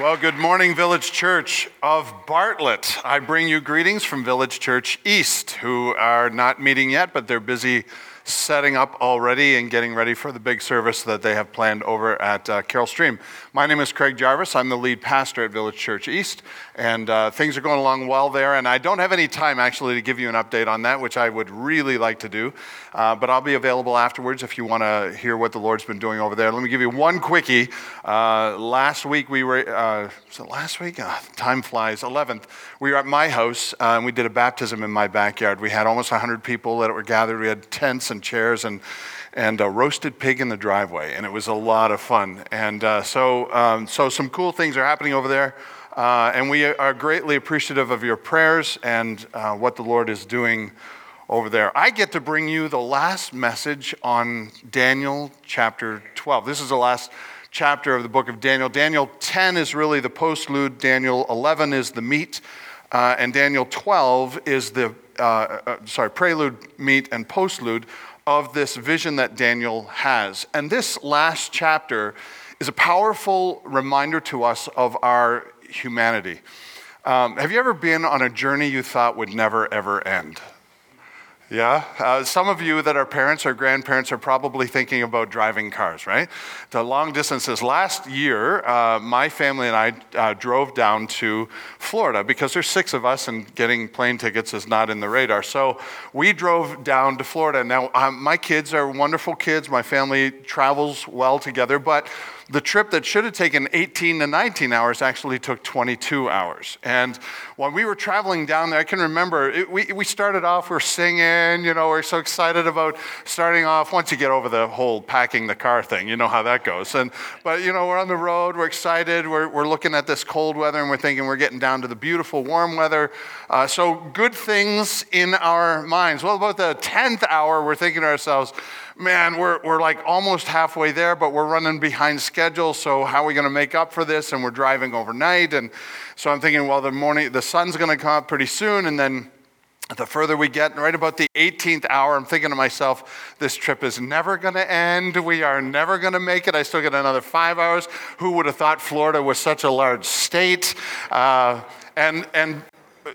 Well, good morning, Village Church of Bartlett. I bring you greetings from Village Church East, who are not meeting yet, but they're busy setting up already and getting ready for the big service that they have planned over at uh, Carol Stream. My name is Craig Jarvis. I'm the lead pastor at Village Church East, and uh, things are going along well there. And I don't have any time actually to give you an update on that, which I would really like to do. Uh, but I'll be available afterwards if you want to hear what the Lord's been doing over there. Let me give you one quickie. Uh, last week we were, uh, last week? Ah, time flies. 11th. We were at my house uh, and we did a baptism in my backyard. We had almost 100 people that were gathered. We had tents and chairs and and a roasted pig in the driveway, and it was a lot of fun. And uh, so, um, so some cool things are happening over there, uh, and we are greatly appreciative of your prayers and uh, what the Lord is doing over there. I get to bring you the last message on Daniel chapter 12. This is the last chapter of the book of Daniel. Daniel 10 is really the postlude. Daniel 11 is the meat, uh, and Daniel 12 is the uh, uh, sorry prelude, meat and postlude of this vision that Daniel has. And this last chapter is a powerful reminder to us of our humanity. Um, have you ever been on a journey you thought would never, ever end? Yeah? Uh, some of you that are parents or grandparents are probably thinking about driving cars, right? To long distances. Last year, uh, my family and I uh, drove down to Florida because there's six of us and getting plane tickets is not in the radar. So we drove down to Florida. Now, um, my kids are wonderful kids. My family travels well together, but the trip that should have taken 18 to 19 hours actually took 22 hours. And when we were traveling down there, I can remember it, we, we started off, we're singing, you know, we're so excited about starting off. Once you get over the whole packing the car thing, you know how that goes. And, but, you know, we're on the road, we're excited, we're, we're looking at this cold weather, and we're thinking we're getting down to the beautiful warm weather. Uh, so good things in our minds. Well, about the 10th hour, we're thinking to ourselves, man, we're, we're like almost halfway there, but we're running behind schedule. So how are we going to make up for this? And we're driving overnight. And so I'm thinking, well, the morning, the sun's going to come up pretty soon. And then the further we get, right about the 18th hour, I'm thinking to myself, this trip is never going to end. We are never going to make it. I still get another five hours. Who would have thought Florida was such a large state? Uh, and, and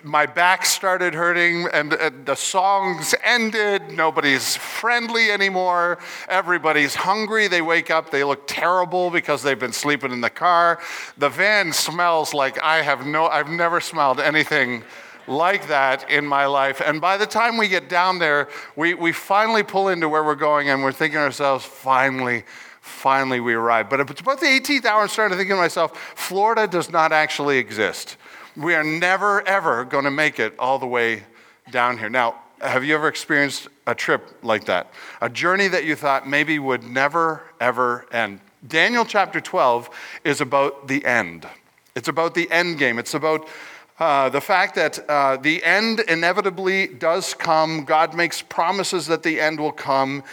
my back started hurting and, and, the songs ended. Nobody's friendly anymore. Everybody's hungry. They wake up, they look terrible because they've been sleeping in the car. The van smells like I have no, I've never smelled anything like that in my life. And by the time we get down there, we, we finally pull into where we're going and we're thinking to ourselves, finally, finally we arrived. But it's about the 18th hour to think to myself, Florida does not actually exist we are never, ever going to make it all the way down here. Now, have you ever experienced a trip like that? A journey that you thought maybe would never, ever end? Daniel chapter 12 is about the end. It's about the end game. It's about uh, the fact that uh, the end inevitably does come. God makes promises that the end will come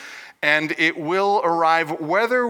and it will arrive whether